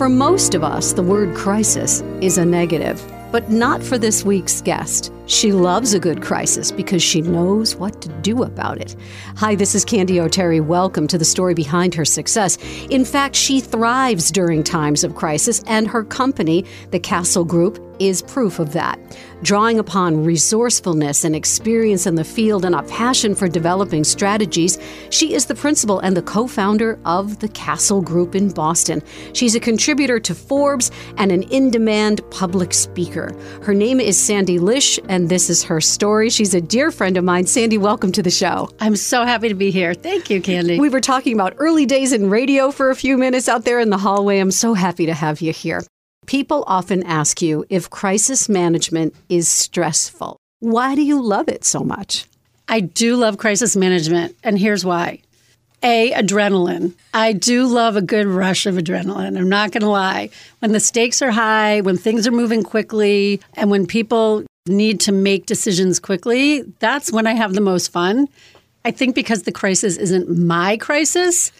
For most of us, the word crisis is a negative, but not for this week's guest. She loves a good crisis because she knows what to do about it. Hi, this is Candy O'Terry. Welcome to the story behind her success. In fact, she thrives during times of crisis, and her company, the Castle Group, is proof of that. Drawing upon resourcefulness and experience in the field and a passion for developing strategies, she is the principal and the co founder of the Castle Group in Boston. She's a contributor to Forbes and an in demand public speaker. Her name is Sandy Lish, and this is her story. She's a dear friend of mine. Sandy, welcome to the show. I'm so happy to be here. Thank you, Candy. We were talking about early days in radio for a few minutes out there in the hallway. I'm so happy to have you here. People often ask you if crisis management is stressful. Why do you love it so much? I do love crisis management, and here's why. A, adrenaline. I do love a good rush of adrenaline. I'm not going to lie. When the stakes are high, when things are moving quickly, and when people need to make decisions quickly, that's when I have the most fun. I think because the crisis isn't my crisis,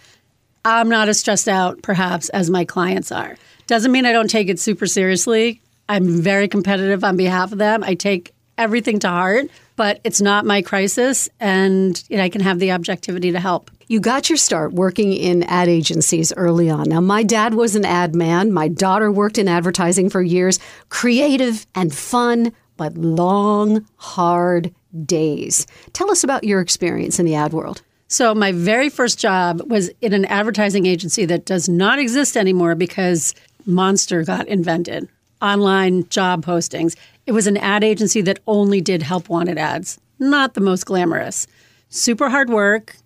I'm not as stressed out, perhaps, as my clients are. Doesn't mean I don't take it super seriously. I'm very competitive on behalf of them. I take everything to heart, but it's not my crisis, and you know, I can have the objectivity to help. You got your start working in ad agencies early on. Now, my dad was an ad man. My daughter worked in advertising for years. Creative and fun, but long, hard days. Tell us about your experience in the ad world. So, my very first job was in an advertising agency that does not exist anymore because Monster got invented online job postings. It was an ad agency that only did help wanted ads, not the most glamorous. Super hard work.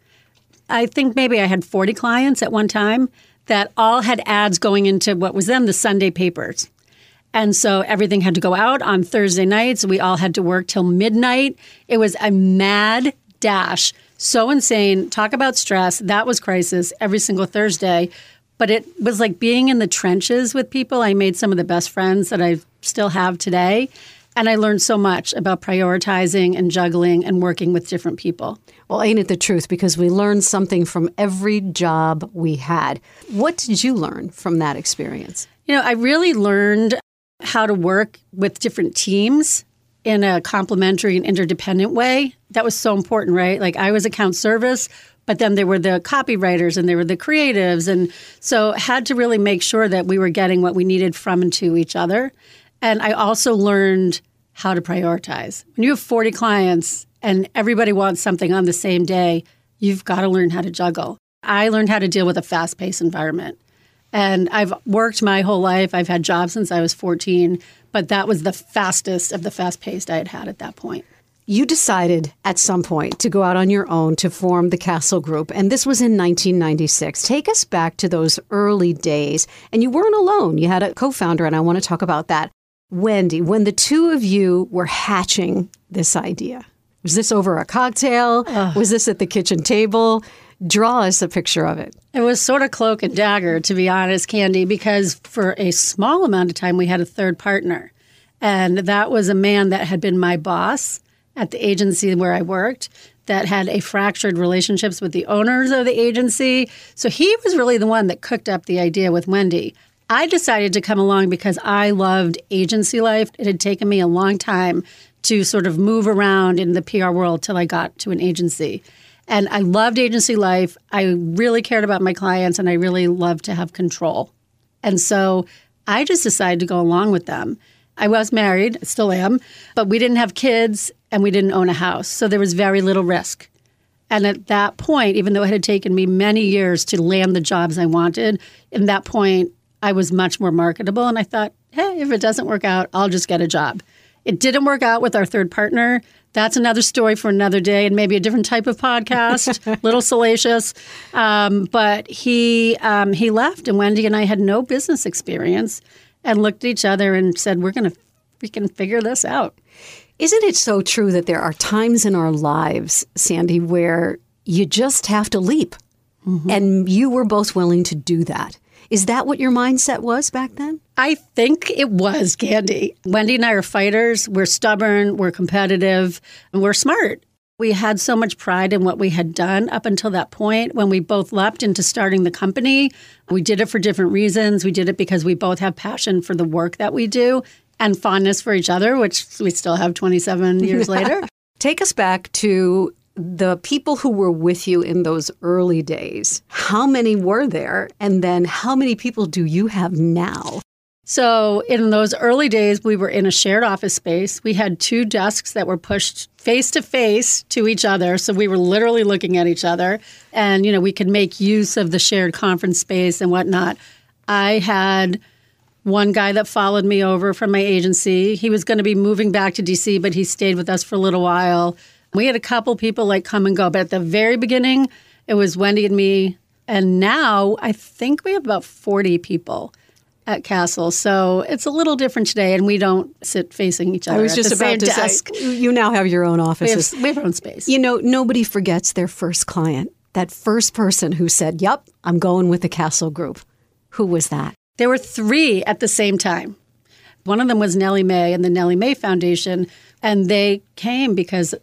I think maybe I had 40 clients at one time that all had ads going into what was then the Sunday papers. And so everything had to go out on Thursday nights. We all had to work till midnight. It was a mad dash. So insane. Talk about stress. That was crisis every single Thursday but it was like being in the trenches with people. I made some of the best friends that I still have today. And I learned so much about prioritizing and juggling and working with different people. Well, ain't it the truth? Because we learned something from every job we had. What did you learn from that experience? You know, I really learned how to work with different teams in a complementary and interdependent way. That was so important, right? Like I was account service, but then there were the copywriters and there were the creatives. And so had to really make sure that we were getting what we needed from and to each other. And i also learned how to prioritize. When you have 40 clients and everybody wants something on the same day you've got to learn how to juggle. I learned how to deal with a fast-paced environment. And i've worked my whole life. I've had jobs since i was 14 but that was the fastest of the fast-paced i had had at that point you decided at some point to go out on your own to form the Castle Group, and this was in 1996. Take us back to those early days, and you weren't alone. You had a co founder, and I want to talk about that. Wendy, when the two of you were hatching this idea, was this over a cocktail? Ugh. Was this at the kitchen table? Draw us a picture of it. It was sort of cloak and dagger, to be honest, Candy, because for a small amount of time we had a third partner. And that was a man that had been my boss at the agency where I worked that had a fractured relationships with the owners of the agency. So he was really the one that cooked up the idea with Wendy. I decided to come along because I loved agency life. It had taken me a long time to sort of move around in the PR world till I got to an agency. And I loved agency life. I really cared about my clients and I really loved to have control. And so I just decided to go along with them. I was married, still am, but we didn't have kids and we didn't own a house. So there was very little risk. And at that point, even though it had taken me many years to land the jobs I wanted, in that point, I was much more marketable. And I thought, hey, if it doesn't work out, I'll just get a job. It didn't work out with our third partner. That's another story for another day and maybe a different type of podcast, little salacious. Um, but he um, he left, and Wendy and I had no business experience, and looked at each other and said, "We're going to we can figure this out." Isn't it so true that there are times in our lives, Sandy, where you just have to leap? Mm-hmm. And you were both willing to do that. Is that what your mindset was back then? I think it was, Candy. Wendy and I are fighters. We're stubborn, we're competitive, and we're smart. We had so much pride in what we had done up until that point when we both leapt into starting the company. We did it for different reasons. We did it because we both have passion for the work that we do and fondness for each other, which we still have 27 years later. Take us back to the people who were with you in those early days. How many were there? And then how many people do you have now? So, in those early days, we were in a shared office space. We had two desks that were pushed face to face to each other. So, we were literally looking at each other. And, you know, we could make use of the shared conference space and whatnot. I had one guy that followed me over from my agency. He was going to be moving back to DC, but he stayed with us for a little while. We had a couple people like come and go, but at the very beginning, it was Wendy and me. And now I think we have about 40 people at Castle. So it's a little different today, and we don't sit facing each other. I was just about to desk. say, you now have your own offices. We have, we have our own space. You know, nobody forgets their first client, that first person who said, Yep, I'm going with the Castle Group. Who was that? There were three at the same time. One of them was Nellie Mae and the Nellie Mae Foundation, and they came because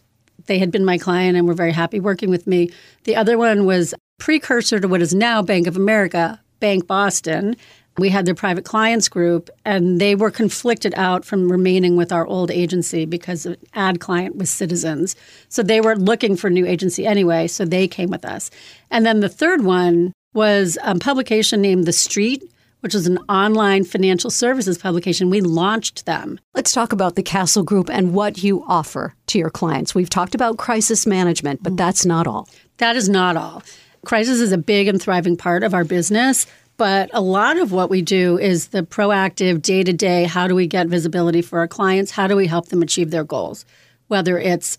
they had been my client and were very happy working with me. The other one was precursor to what is now Bank of America, Bank Boston, we had their private clients group, and they were conflicted out from remaining with our old agency because an ad client was Citizens. So they were looking for a new agency anyway, so they came with us. And then the third one was a publication named The Street, which is an online financial services publication. We launched them. Let's talk about the Castle Group and what you offer to your clients. We've talked about crisis management, but that's not all. That is not all. Crisis is a big and thriving part of our business. But a lot of what we do is the proactive day to day how do we get visibility for our clients? How do we help them achieve their goals? Whether it's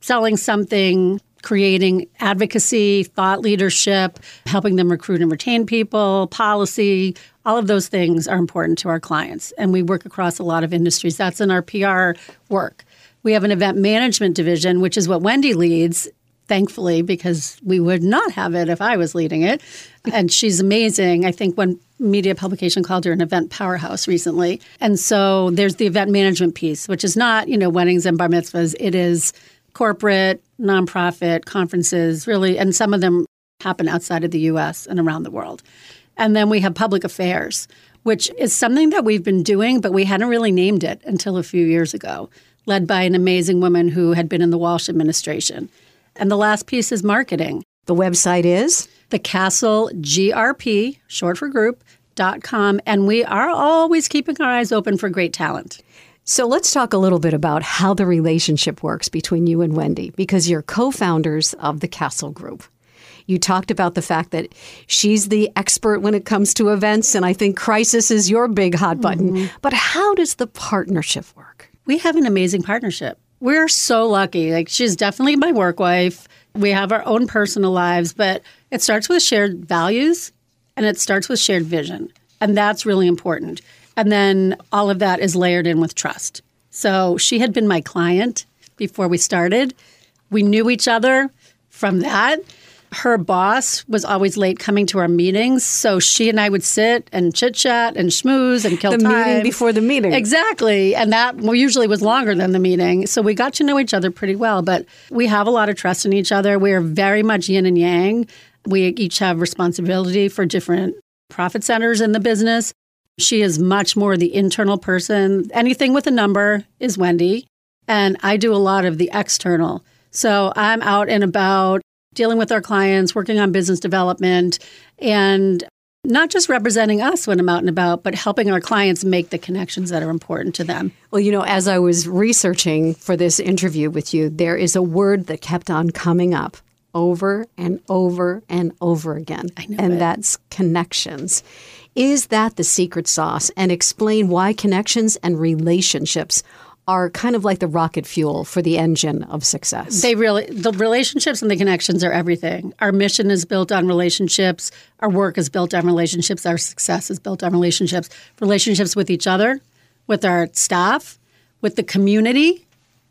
selling something, creating advocacy, thought leadership, helping them recruit and retain people, policy, all of those things are important to our clients. And we work across a lot of industries. That's in our PR work. We have an event management division, which is what Wendy leads, thankfully, because we would not have it if I was leading it. And she's amazing. I think one media publication called her an event powerhouse recently. And so there's the event management piece, which is not, you know, weddings and bar mitzvahs. It is corporate, nonprofit, conferences, really, and some of them happen outside of the US and around the world. And then we have public affairs, which is something that we've been doing, but we hadn't really named it until a few years ago, led by an amazing woman who had been in the Walsh administration. And the last piece is marketing. The website is? The Castle GRP, short for group, dot com. And we are always keeping our eyes open for great talent. So let's talk a little bit about how the relationship works between you and Wendy, because you're co founders of the Castle Group. You talked about the fact that she's the expert when it comes to events, and I think crisis is your big hot button. Mm-hmm. But how does the partnership work? We have an amazing partnership. We're so lucky. Like, she's definitely my work wife. We have our own personal lives, but it starts with shared values and it starts with shared vision. And that's really important. And then all of that is layered in with trust. So she had been my client before we started. We knew each other from that her boss was always late coming to our meetings, so she and I would sit and chit chat and schmooze and kill the time. meeting before the meeting. Exactly, and that usually was longer than the meeting. So we got to know each other pretty well, but we have a lot of trust in each other. We are very much yin and yang. We each have responsibility for different profit centers in the business. She is much more the internal person. Anything with a number is Wendy, and I do a lot of the external. So I'm out and about dealing with our clients, working on business development, and not just representing us when I'm out and about, but helping our clients make the connections that are important to them. Well, you know, as I was researching for this interview with you, there is a word that kept on coming up over and over and over again. and it. that's connections. Is that the secret sauce? And explain why connections and relationships are kind of like the rocket fuel for the engine of success. They really, the relationships and the connections are everything. Our mission is built on relationships. Our work is built on relationships. Our success is built on relationships. Relationships with each other, with our staff, with the community,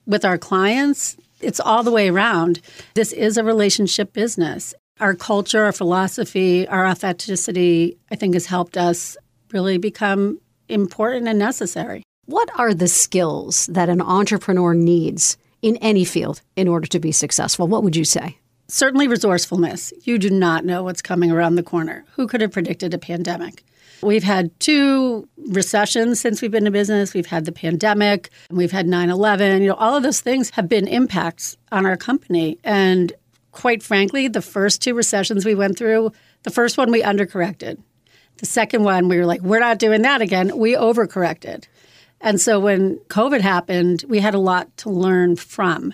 with our clients. It's all the way around. This is a relationship business. Our culture, our philosophy, our authenticity, I think, has helped us really become important and necessary. What are the skills that an entrepreneur needs in any field in order to be successful? What would you say? Certainly resourcefulness. You do not know what's coming around the corner. Who could have predicted a pandemic? We've had two recessions since we've been in business. We've had the pandemic, we've had 9 11. You know, all of those things have been impacts on our company. And quite frankly, the first two recessions we went through, the first one we undercorrected. The second one, we were like, we're not doing that again. We overcorrected. And so when COVID happened, we had a lot to learn from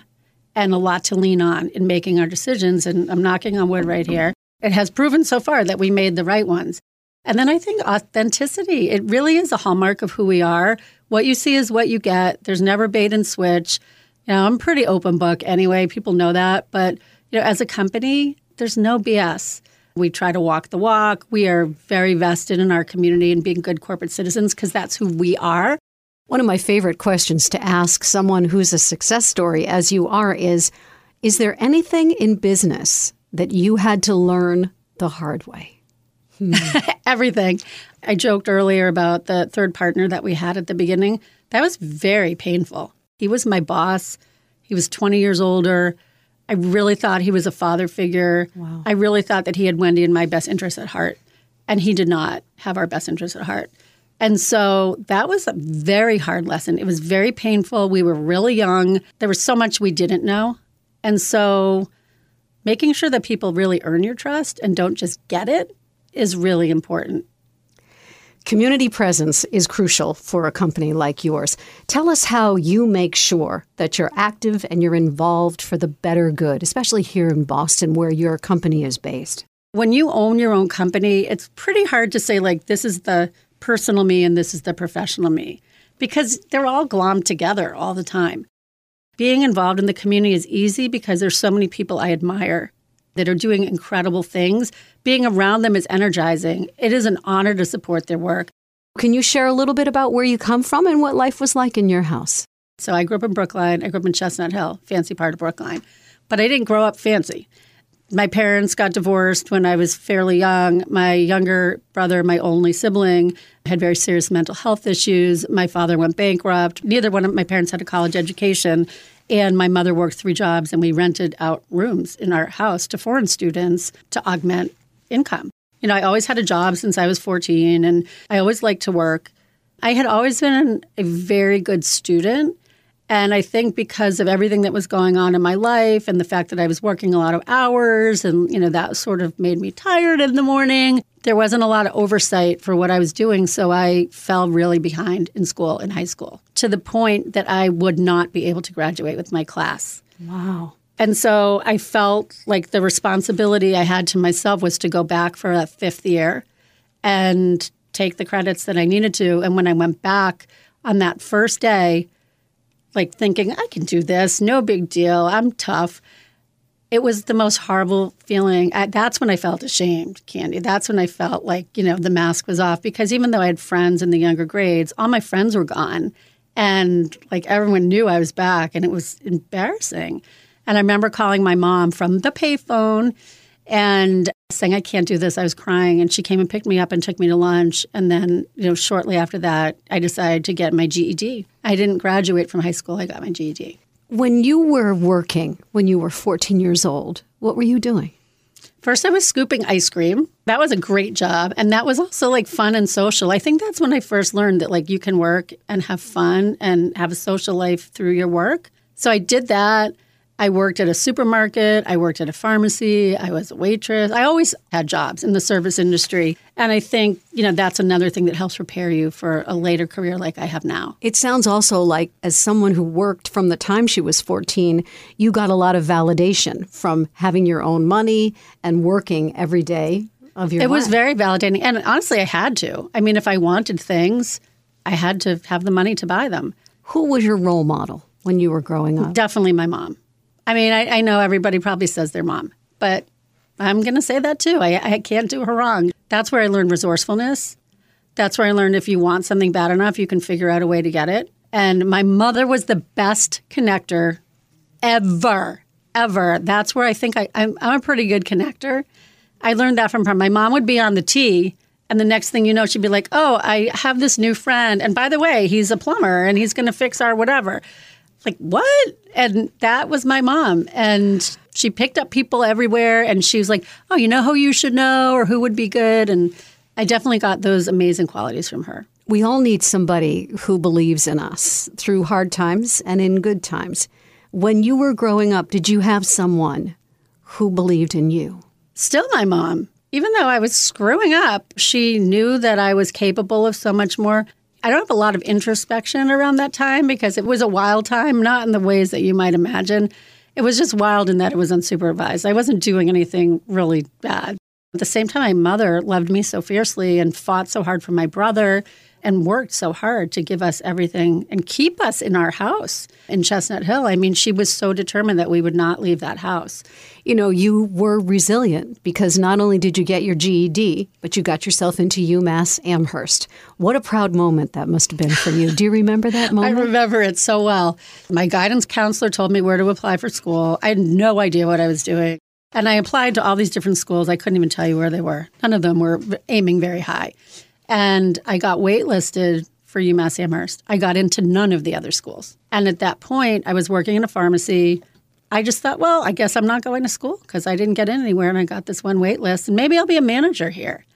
and a lot to lean on in making our decisions. And I'm knocking on wood right here. It has proven so far that we made the right ones. And then I think authenticity. It really is a hallmark of who we are. What you see is what you get. There's never bait and switch. You know, I'm pretty open book anyway. People know that. But you know, as a company, there's no BS. We try to walk the walk. We are very vested in our community and being good corporate citizens because that's who we are. One of my favorite questions to ask someone who's a success story, as you are, is Is there anything in business that you had to learn the hard way? Hmm. Everything. I joked earlier about the third partner that we had at the beginning. That was very painful. He was my boss. He was 20 years older. I really thought he was a father figure. Wow. I really thought that he had Wendy in my best interest at heart. And he did not have our best interest at heart. And so that was a very hard lesson. It was very painful. We were really young. There was so much we didn't know. And so making sure that people really earn your trust and don't just get it is really important. Community presence is crucial for a company like yours. Tell us how you make sure that you're active and you're involved for the better good, especially here in Boston where your company is based. When you own your own company, it's pretty hard to say, like, this is the personal me and this is the professional me because they're all glommed together all the time. Being involved in the community is easy because there's so many people I admire that are doing incredible things. Being around them is energizing. It is an honor to support their work. Can you share a little bit about where you come from and what life was like in your house? So I grew up in Brookline. I grew up in Chestnut Hill, fancy part of Brookline. But I didn't grow up fancy. My parents got divorced when I was fairly young. My younger brother, my only sibling, had very serious mental health issues. My father went bankrupt. Neither one of my parents had a college education. And my mother worked three jobs, and we rented out rooms in our house to foreign students to augment income. You know, I always had a job since I was 14, and I always liked to work. I had always been a very good student. And I think because of everything that was going on in my life and the fact that I was working a lot of hours and, you know, that sort of made me tired in the morning, there wasn't a lot of oversight for what I was doing. So I fell really behind in school, in high school, to the point that I would not be able to graduate with my class. Wow. And so I felt like the responsibility I had to myself was to go back for a fifth year and take the credits that I needed to. And when I went back on that first day, like thinking, I can do this, no big deal, I'm tough. It was the most horrible feeling. I, that's when I felt ashamed, Candy. That's when I felt like, you know, the mask was off because even though I had friends in the younger grades, all my friends were gone. And like everyone knew I was back and it was embarrassing. And I remember calling my mom from the payphone and saying, I can't do this. I was crying. And she came and picked me up and took me to lunch. And then, you know, shortly after that, I decided to get my GED. I didn't graduate from high school, I got my GED. When you were working, when you were 14 years old, what were you doing? First, I was scooping ice cream. That was a great job. And that was also like fun and social. I think that's when I first learned that like you can work and have fun and have a social life through your work. So I did that. I worked at a supermarket, I worked at a pharmacy, I was a waitress. I always had jobs in the service industry. And I think, you know, that's another thing that helps prepare you for a later career like I have now. It sounds also like as someone who worked from the time she was 14, you got a lot of validation from having your own money and working every day of your It life. was very validating. And honestly, I had to. I mean, if I wanted things, I had to have the money to buy them. Who was your role model when you were growing up? Definitely my mom. I mean, I, I know everybody probably says their mom, but I'm going to say that too. I, I can't do her wrong. That's where I learned resourcefulness. That's where I learned if you want something bad enough, you can figure out a way to get it. And my mother was the best connector ever, ever. That's where I think I, I'm, I'm a pretty good connector. I learned that from her. My mom would be on the T, and the next thing you know, she'd be like, Oh, I have this new friend. And by the way, he's a plumber and he's going to fix our whatever. Like, what? And that was my mom. And she picked up people everywhere and she was like, oh, you know who you should know or who would be good? And I definitely got those amazing qualities from her. We all need somebody who believes in us through hard times and in good times. When you were growing up, did you have someone who believed in you? Still, my mom. Even though I was screwing up, she knew that I was capable of so much more. I don't have a lot of introspection around that time because it was a wild time, not in the ways that you might imagine. It was just wild in that it was unsupervised. I wasn't doing anything really bad. At the same time, my mother loved me so fiercely and fought so hard for my brother and worked so hard to give us everything and keep us in our house in Chestnut Hill. I mean, she was so determined that we would not leave that house. You know, you were resilient because not only did you get your GED, but you got yourself into UMass Amherst. What a proud moment that must have been for you. Do you remember that moment? I remember it so well. My guidance counselor told me where to apply for school. I had no idea what I was doing. And I applied to all these different schools. I couldn't even tell you where they were. None of them were aiming very high. And I got waitlisted for UMass Amherst. I got into none of the other schools. And at that point, I was working in a pharmacy. I just thought, well, I guess I'm not going to school because I didn't get in anywhere and I got this one wait list and maybe I'll be a manager here.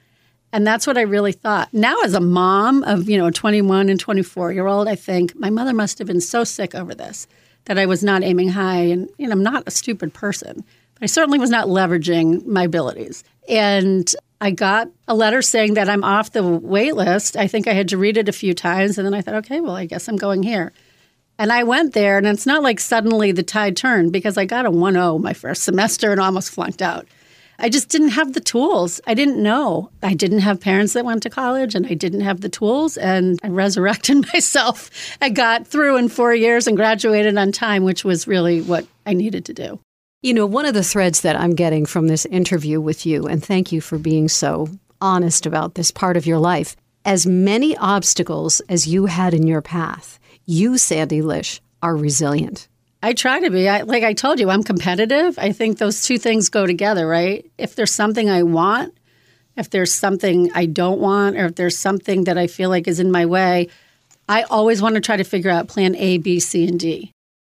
And that's what I really thought. Now as a mom of, you know, a 21 and 24 year old, I think my mother must have been so sick over this that I was not aiming high and, you know, I'm not a stupid person. But I certainly was not leveraging my abilities. And I got a letter saying that I'm off the wait list. I think I had to read it a few times. And then I thought, okay, well, I guess I'm going here. And I went there, and it's not like suddenly the tide turned because I got a 1 0 my first semester and almost flunked out. I just didn't have the tools. I didn't know. I didn't have parents that went to college, and I didn't have the tools. And I resurrected myself. I got through in four years and graduated on time, which was really what I needed to do. You know, one of the threads that I'm getting from this interview with you, and thank you for being so honest about this part of your life, as many obstacles as you had in your path, you, Sandy Lish, are resilient. I try to be. I, like I told you, I'm competitive. I think those two things go together, right? If there's something I want, if there's something I don't want, or if there's something that I feel like is in my way, I always want to try to figure out plan A, B, C, and D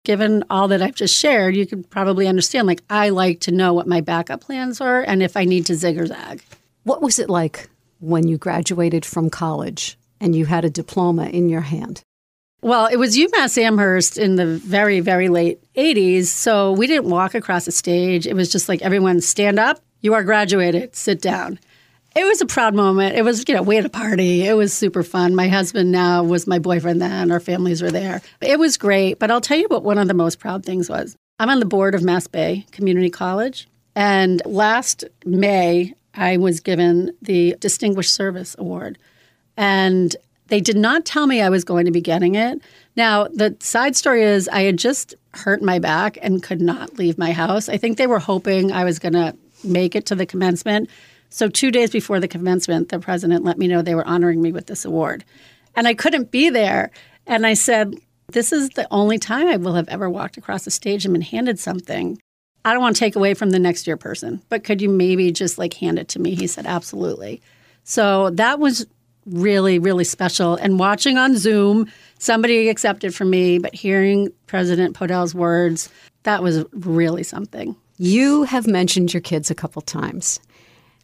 given all that I've just shared, you could probably understand like I like to know what my backup plans are and if I need to zig or zag. What was it like when you graduated from college and you had a diploma in your hand? Well, it was UMass Amherst in the very, very late 80s. So we didn't walk across a stage. It was just like everyone stand up, you are graduated, sit down. It was a proud moment. It was, you know, we had a party. It was super fun. My husband now was my boyfriend then. Our families were there. It was great. But I'll tell you what one of the most proud things was. I'm on the board of Mass Bay Community College. And last May, I was given the Distinguished Service Award. And they did not tell me I was going to be getting it. Now, the side story is I had just hurt my back and could not leave my house. I think they were hoping I was going to make it to the commencement. So, two days before the commencement, the president let me know they were honoring me with this award. And I couldn't be there. And I said, This is the only time I will have ever walked across a stage and been handed something. I don't want to take away from the next year person, but could you maybe just like hand it to me? He said, Absolutely. So that was really, really special. And watching on Zoom, somebody accepted for me, but hearing President Podell's words, that was really something. You have mentioned your kids a couple times.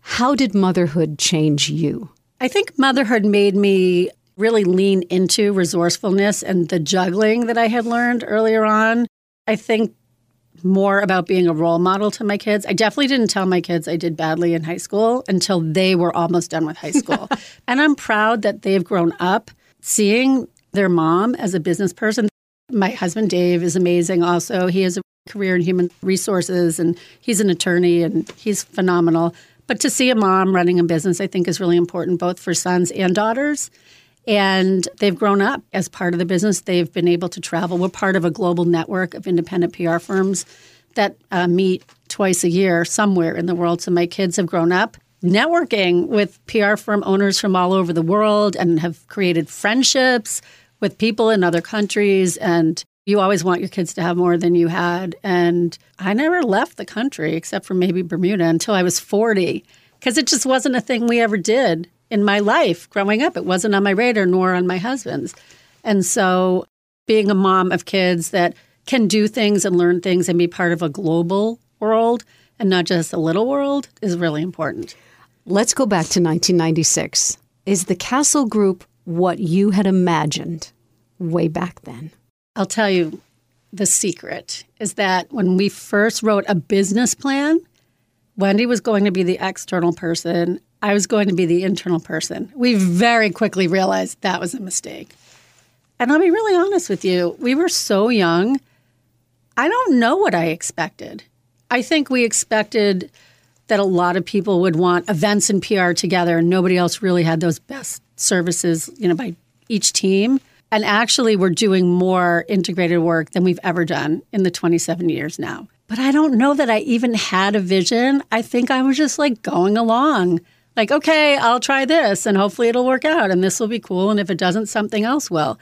How did motherhood change you? I think motherhood made me really lean into resourcefulness and the juggling that I had learned earlier on. I think more about being a role model to my kids. I definitely didn't tell my kids I did badly in high school until they were almost done with high school. and I'm proud that they've grown up seeing their mom as a business person. My husband Dave is amazing also. He has a career in human resources and he's an attorney and he's phenomenal. But to see a mom running a business, I think, is really important, both for sons and daughters. And they've grown up as part of the business. They've been able to travel. We're part of a global network of independent PR firms that uh, meet twice a year somewhere in the world. So my kids have grown up networking with PR firm owners from all over the world and have created friendships with people in other countries. And you always want your kids to have more than you had. And I never left the country except for maybe Bermuda until I was 40 because it just wasn't a thing we ever did in my life growing up. It wasn't on my radar nor on my husband's. And so being a mom of kids that can do things and learn things and be part of a global world and not just a little world is really important. Let's go back to 1996. Is the Castle Group what you had imagined way back then? I'll tell you the secret is that when we first wrote a business plan, Wendy was going to be the external person. I was going to be the internal person. We very quickly realized that was a mistake. And I'll be really honest with you, we were so young. I don't know what I expected. I think we expected that a lot of people would want events and PR together and nobody else really had those best services, you know, by each team. And actually we're doing more integrated work than we've ever done in the 27 years now. But I don't know that I even had a vision. I think I was just like going along. Like, okay, I'll try this and hopefully it'll work out and this will be cool. And if it doesn't, something else will.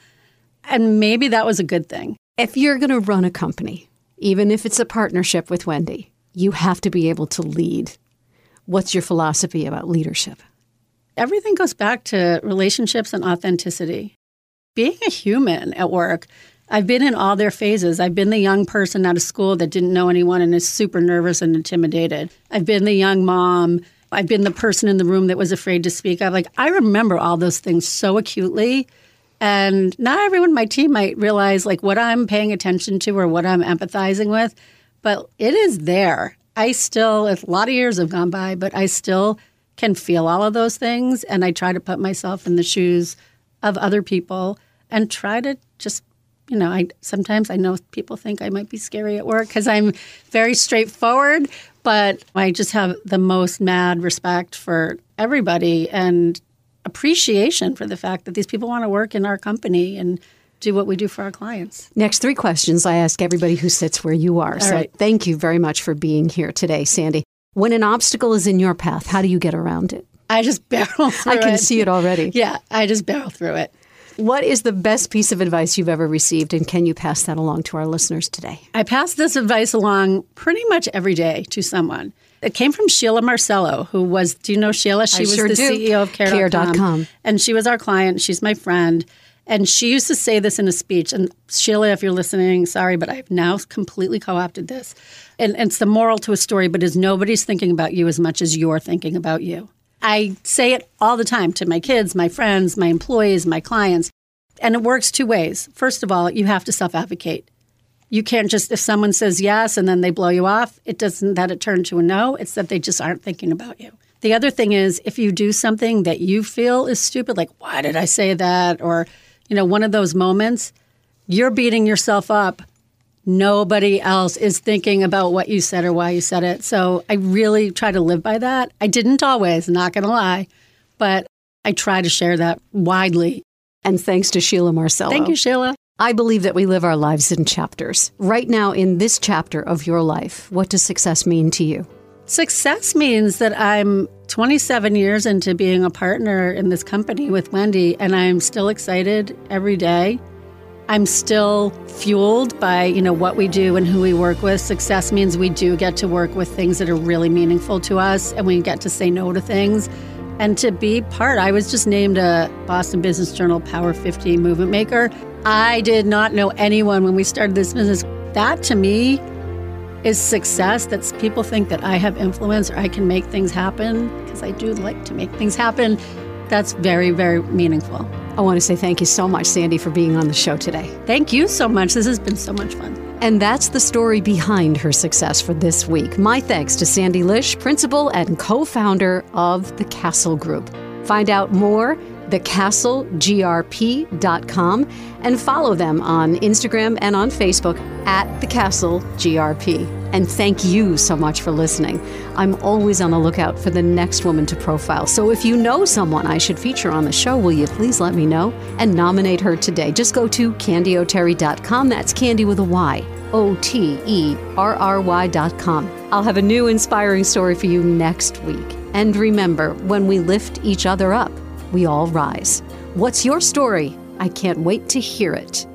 And maybe that was a good thing. If you're going to run a company, even if it's a partnership with Wendy, you have to be able to lead. What's your philosophy about leadership? Everything goes back to relationships and authenticity. Being a human at work, I've been in all their phases. I've been the young person out of school that didn't know anyone and is super nervous and intimidated. I've been the young mom. I've been the person in the room that was afraid to speak up. Like, I remember all those things so acutely. And not everyone on my team might realize like what I'm paying attention to or what I'm empathizing with, but it is there. I still, a lot of years have gone by, but I still can feel all of those things. And I try to put myself in the shoes of other people and try to just, you know, I sometimes I know people think I might be scary at work because I'm very straightforward, but I just have the most mad respect for everybody and appreciation for the fact that these people want to work in our company and do what we do for our clients. Next three questions I ask everybody who sits where you are. All so right. thank you very much for being here today, Sandy. When an obstacle is in your path, how do you get around it? I just barrel through I it. can see it already. Yeah, I just barrel through it. What is the best piece of advice you've ever received, and can you pass that along to our listeners today? I pass this advice along pretty much every day to someone. It came from Sheila Marcelo, who was, do you know Sheila? She I was sure the do. CEO of Care.com. Care.com. And she was our client. She's my friend. And she used to say this in a speech. And Sheila, if you're listening, sorry, but I've now completely co opted this. And, and it's the moral to a story, but is nobody's thinking about you as much as you're thinking about you. I say it all the time to my kids, my friends, my employees, my clients. And it works two ways. First of all, you have to self advocate. You can't just, if someone says yes and then they blow you off, it doesn't that it turn to a no. It's that they just aren't thinking about you. The other thing is if you do something that you feel is stupid, like, why did I say that? Or, you know, one of those moments, you're beating yourself up. Nobody else is thinking about what you said or why you said it. So I really try to live by that. I didn't always, not going to lie, but I try to share that widely. And thanks to Sheila Marcelo. Thank you, Sheila. I believe that we live our lives in chapters. Right now, in this chapter of your life, what does success mean to you? Success means that I'm 27 years into being a partner in this company with Wendy, and I'm still excited every day. I'm still fueled by, you know, what we do and who we work with. Success means we do get to work with things that are really meaningful to us and we get to say no to things. And to be part, I was just named a Boston Business Journal Power 50 movement maker. I did not know anyone when we started this business. That to me is success that people think that I have influence or I can make things happen because I do like to make things happen. That's very, very meaningful. I want to say thank you so much, Sandy, for being on the show today. Thank you so much. This has been so much fun. And that's the story behind her success for this week. My thanks to Sandy Lish, principal and co founder of the Castle Group. Find out more, thecastlegrp.com, and follow them on Instagram and on Facebook at the Castle GRP. And thank you so much for listening. I'm always on the lookout for the next woman to profile. So if you know someone I should feature on the show, will you please let me know and nominate her today? Just go to candyoterry.com. That's candy with a Y. O T E R R Y.com. I'll have a new inspiring story for you next week. And remember, when we lift each other up, we all rise. What's your story? I can't wait to hear it.